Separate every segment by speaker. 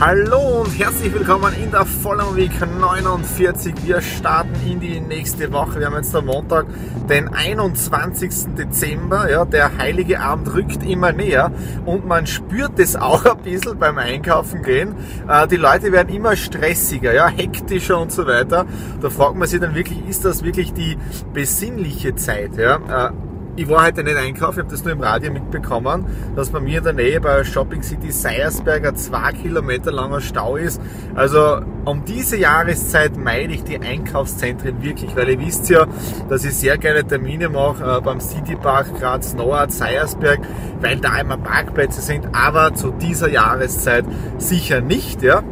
Speaker 1: Hallo und herzlich willkommen in der Vollern Week 49. Wir starten in die nächste Woche. Wir haben jetzt am Montag, den 21. Dezember. Ja, der heilige Abend rückt immer näher und man spürt es auch ein bisschen beim Einkaufen gehen. Äh, die Leute werden immer stressiger, ja, hektischer und so weiter. Da fragt man sich dann wirklich, ist das wirklich die besinnliche Zeit? Ja? Äh, ich war heute nicht einkaufen, ich habe das nur im Radio mitbekommen, dass bei mir in der Nähe bei Shopping City Seiersberg ein zwei Kilometer langer Stau ist. Also um diese Jahreszeit meide ich die Einkaufszentren wirklich, weil ihr wisst ja, dass ich sehr gerne Termine mache äh, beim Citypark Graz Nord, Seiersberg, weil da immer Parkplätze sind, aber zu dieser Jahreszeit sicher nicht, ja.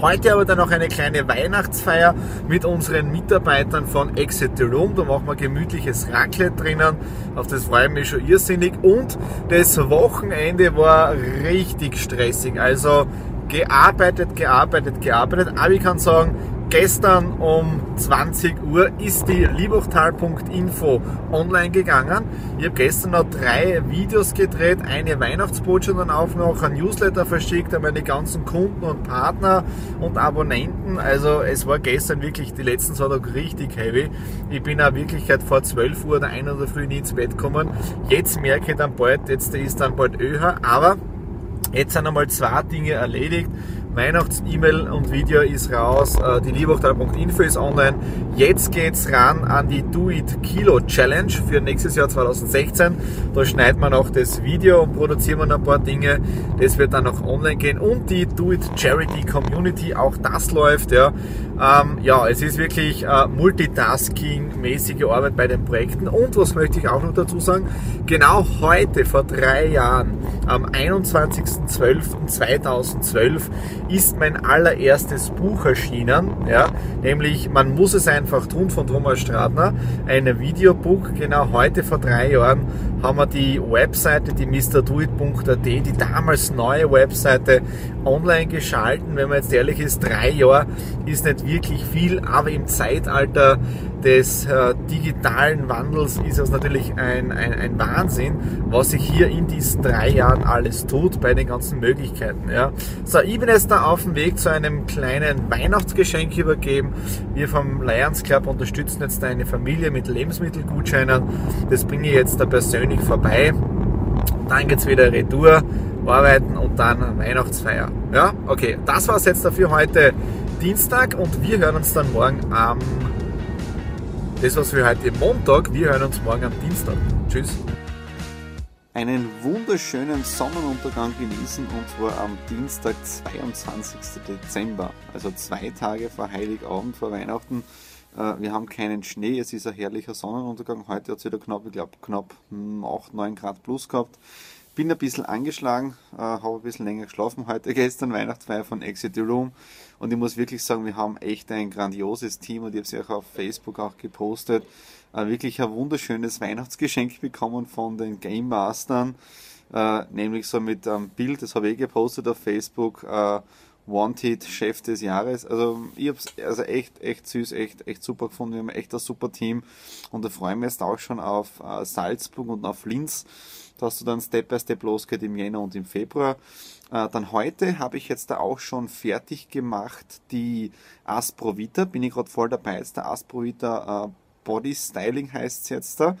Speaker 1: Heute aber dann noch eine kleine Weihnachtsfeier mit unseren Mitarbeitern von Exit the Room. Da machen wir gemütliches Raclette drinnen. Auf das freue ich mich schon irrsinnig. Und das Wochenende war richtig stressig. Also gearbeitet, gearbeitet, gearbeitet. Aber ich kann sagen, Gestern um 20 Uhr ist die Liebachtal.info online gegangen. Ich habe gestern noch drei Videos gedreht, eine Weihnachtsbotschaft und auch noch ein Newsletter verschickt an meine ganzen Kunden und Partner und Abonnenten. Also es war gestern wirklich die letzten Tage richtig heavy. Ich bin auch wirklich vor 12 Uhr oder 1 Uhr früh nie ins Bett gekommen. Jetzt merke ich dann bald, jetzt ist dann bald ÖH, aber Jetzt sind einmal zwei Dinge erledigt. Weihnachts-E-Mail und Video ist raus, äh, die liebachtal.info ist online. Jetzt geht's ran an die Do It Kilo Challenge für nächstes Jahr 2016. Da schneiden wir noch das Video und produzieren wir noch ein paar Dinge. Das wird dann noch online gehen und die Do It Charity Community, auch das läuft. Ja, ähm, ja es ist wirklich äh, Multitasking-mäßige Arbeit bei den Projekten. Und was möchte ich auch noch dazu sagen? Genau heute, vor drei Jahren, am 21.12.2012, ist mein allererstes Buch erschienen, ja, nämlich Man muss es einfach tun von Thomas Stradner, ein Videobuch. Genau heute vor drei Jahren haben wir die Webseite, die mrdoit.at, die damals neue Webseite online geschalten. Wenn man jetzt ehrlich ist, drei Jahre ist nicht wirklich viel, aber im Zeitalter des äh, digitalen Wandels ist es natürlich ein, ein, ein, Wahnsinn, was sich hier in diesen drei Jahren alles tut bei den ganzen Möglichkeiten. Ja. So, ich bin jetzt da auf dem Weg zu einem kleinen Weihnachtsgeschenk übergeben. Wir vom Lions Club unterstützen jetzt eine Familie mit Lebensmittelgutscheinen. Das bringe ich jetzt da persönlich vorbei. Dann geht es wieder Retour, arbeiten und dann Weihnachtsfeier. Ja, okay, das war es jetzt dafür heute Dienstag und wir hören uns dann morgen am das war's für heute Montag. Wir hören uns morgen am Dienstag. Tschüss.
Speaker 2: Einen wunderschönen Sonnenuntergang genießen und zwar am Dienstag, 22. Dezember, also zwei Tage vor Heiligabend, vor Weihnachten. Äh, wir haben keinen Schnee, es ist ein herrlicher Sonnenuntergang. Heute hat es wieder knapp, ich glaube, knapp 8, hm, 9 Grad plus gehabt. Bin ein bisschen angeschlagen, äh, habe ein bisschen länger geschlafen heute, gestern Weihnachtsfeier von Exit the Room. Und ich muss wirklich sagen, wir haben echt ein grandioses Team und ich habe es auch auf Facebook auch gepostet. Äh, wirklich ein wunderschönes Weihnachtsgeschenk bekommen von den Game Mastern. Äh, nämlich so mit einem Bild, das habe ich gepostet auf Facebook. Äh, Wanted Chef des Jahres. Also ich habe es also echt, echt süß, echt, echt super gefunden. Wir haben echt ein super Team und da freuen wir uns auch schon auf äh, Salzburg und auf Linz dass du dann Step by Step losgeht im Jänner und im Februar. Äh, dann heute habe ich jetzt da auch schon fertig gemacht die Asprovita, bin ich gerade voll dabei, jetzt der Asprovita äh, Body Styling heißt es jetzt da.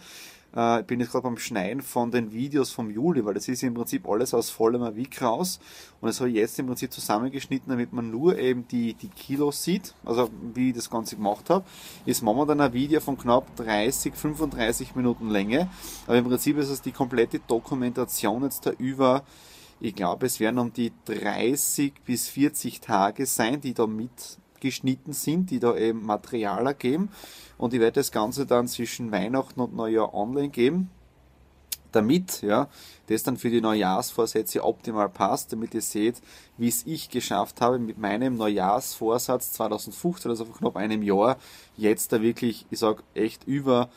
Speaker 1: Äh, ich bin jetzt gerade beim Schneiden von den Videos vom Juli, weil das ist im Prinzip alles aus vollem Week raus. Und das habe ich jetzt im Prinzip zusammengeschnitten, damit man nur eben die, die Kilos sieht, also wie ich das Ganze gemacht habe. Ist momentan ein Video von knapp 30, 35 Minuten Länge. Aber im Prinzip ist es die komplette Dokumentation jetzt da über ich glaube, es werden um die 30 bis 40 Tage sein, die da mitgeschnitten sind, die da eben Material ergeben. Und ich werde das Ganze dann zwischen Weihnachten und Neujahr online geben, damit ja, das dann für die Neujahrsvorsätze optimal passt, damit ihr seht, wie es ich geschafft habe mit meinem Neujahrsvorsatz 2015, also vor knapp einem Jahr, jetzt da wirklich, ich sag echt über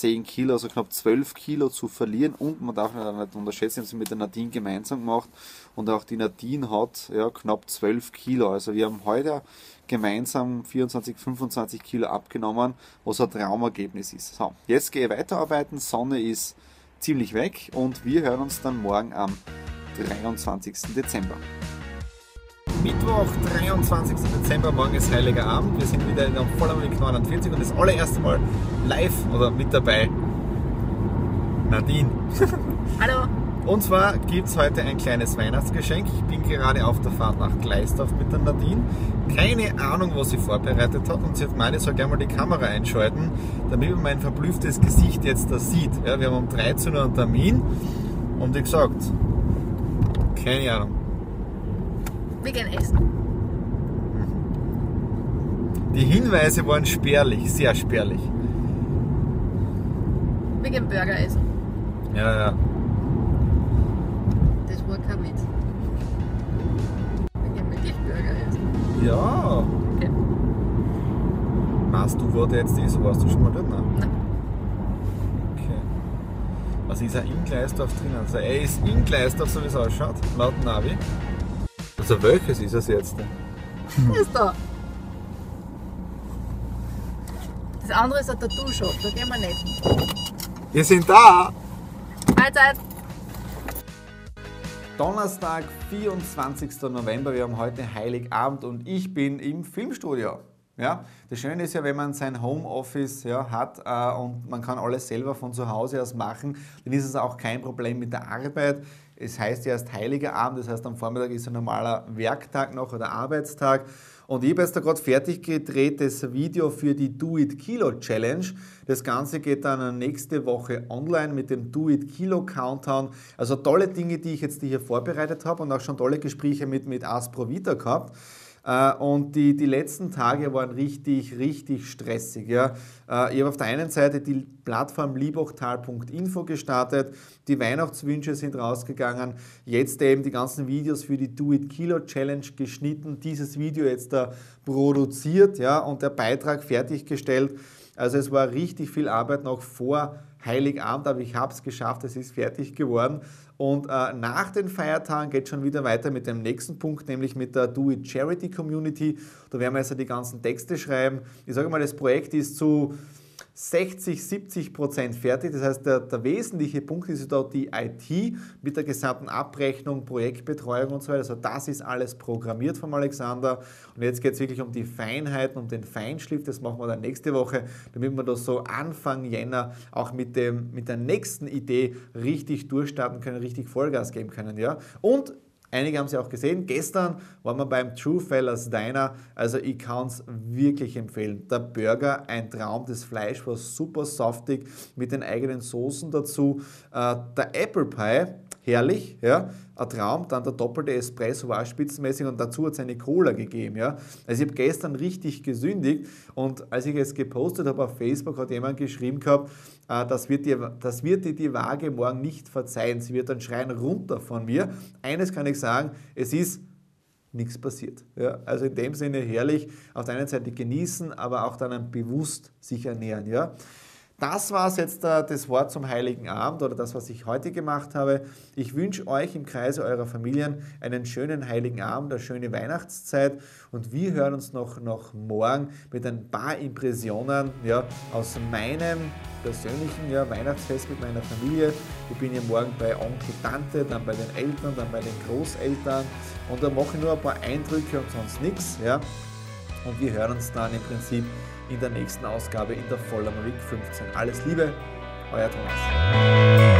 Speaker 1: 10 Kilo, also knapp 12 Kilo zu verlieren und man darf nicht unterschätzen, ich habe es mit der Nadine gemeinsam gemacht und auch die Nadine hat ja, knapp 12 Kilo. Also wir haben heute gemeinsam 24, 25 Kilo abgenommen, was ein Traumergebnis ist. So, jetzt gehe ich weiterarbeiten, Sonne ist ziemlich weg und wir hören uns dann morgen am 23. Dezember. Mittwoch, 23. Dezember, morgen ist Heiliger Abend. Wir sind wieder in der Vollmond 49 und das allererste Mal live oder mit dabei Nadine.
Speaker 3: Hallo.
Speaker 1: Und zwar gibt es heute ein kleines Weihnachtsgeschenk. Ich bin gerade auf der Fahrt nach Gleisdorf mit der Nadine. Keine Ahnung, was sie vorbereitet hat. Und sie hat gemeint, ich soll gerne mal die Kamera einschalten, damit man mein verblüfftes Gesicht jetzt da sieht. Ja, wir haben um 13 Uhr einen Termin. Und wie gesagt, keine Ahnung.
Speaker 3: Wir gehen essen.
Speaker 1: Die Hinweise waren spärlich, sehr spärlich.
Speaker 3: Wir gehen Burger essen.
Speaker 1: Ja, ja.
Speaker 3: Das war kein Witz. Wir gehen wirklich Burger essen.
Speaker 1: Ja.
Speaker 3: Okay.
Speaker 1: Weißt du, wo der jetzt ist? Warst du schon mal dort? Nein.
Speaker 3: Nein.
Speaker 1: Okay. Was ist er in Gleisdorf drinnen? Also er ist in Gleisdorf, so wie es ausschaut, laut Navi. Also welches ist es jetzt?
Speaker 3: Der ist da. Das andere ist ein Tattoo-Shop, da gehen wir nicht.
Speaker 1: Wir sind da!
Speaker 3: Mahlzeit!
Speaker 1: Donnerstag, 24. November. Wir haben heute Heiligabend und ich bin im Filmstudio. Ja, das Schöne ist ja, wenn man sein Homeoffice ja, hat äh, und man kann alles selber von zu Hause aus machen, dann ist es auch kein Problem mit der Arbeit. Es heißt ja erst Heiliger Abend, das heißt am Vormittag ist ein normaler Werktag noch oder Arbeitstag. Und ich habe jetzt da gerade fertig gedreht das Video für die Do It Kilo Challenge. Das Ganze geht dann nächste Woche online mit dem Do It Kilo Countdown. Also tolle Dinge, die ich jetzt hier vorbereitet habe und auch schon tolle Gespräche mit, mit Asprovita gehabt. Äh, und die, die letzten Tage waren richtig, richtig stressig. Ja. Äh, ich habe auf der einen Seite die Plattform liebochtal.info gestartet, die Weihnachtswünsche sind rausgegangen, jetzt eben die ganzen Videos für die Do It Kilo Challenge geschnitten, dieses Video jetzt da produziert ja, und der Beitrag fertiggestellt. Also es war richtig viel Arbeit noch vor Heiligabend, aber ich habe es geschafft, es ist fertig geworden. Und äh, nach den Feiertagen geht schon wieder weiter mit dem nächsten Punkt, nämlich mit der Do It Charity Community. Da werden wir jetzt die ganzen Texte schreiben. Ich sage mal, das Projekt ist zu 60, 70 Prozent fertig. Das heißt, der, der, wesentliche Punkt ist dort die IT mit der gesamten Abrechnung, Projektbetreuung und so weiter. Also das ist alles programmiert vom Alexander. Und jetzt geht es wirklich um die Feinheiten, um den Feinschliff. Das machen wir dann nächste Woche, damit wir das so Anfang Jänner auch mit, dem, mit der nächsten Idee richtig durchstarten können, richtig Vollgas geben können. Ja? Und Einige haben ja auch gesehen. Gestern waren wir beim True Fellas Diner. Also ich kann es wirklich empfehlen. Der Burger, ein Traum. Das Fleisch war super saftig mit den eigenen Soßen dazu. Äh, der Apple Pie, herrlich, ja, ein Traum. Dann der doppelte Espresso war spitzenmäßig und dazu hat es eine Cola gegeben, ja. Also ich habe gestern richtig gesündigt und als ich es gepostet habe auf Facebook, hat jemand geschrieben gehabt, äh, das wird, dir, das wird dir die Waage morgen nicht verzeihen. Sie wird dann schreien runter von mir. Eines kann ich sagen, es ist nichts passiert. Ja, also in dem Sinne herrlich, auf der einen Seite genießen, aber auch dann bewusst sich ernähren. Ja. Das war es jetzt äh, das Wort zum Heiligen Abend oder das, was ich heute gemacht habe. Ich wünsche euch im Kreise eurer Familien einen schönen Heiligen Abend, eine schöne Weihnachtszeit und wir hören uns noch, noch morgen mit ein paar Impressionen ja, aus meinem persönlichen ja, Weihnachtsfest mit meiner Familie. Ich bin ja morgen bei Onkel, Tante, dann bei den Eltern, dann bei den Großeltern und da mache ich nur ein paar Eindrücke und sonst nichts. Ja. Und wir hören uns dann im Prinzip in der nächsten Ausgabe in der Vollmer Week 15. Alles Liebe, Euer Thomas.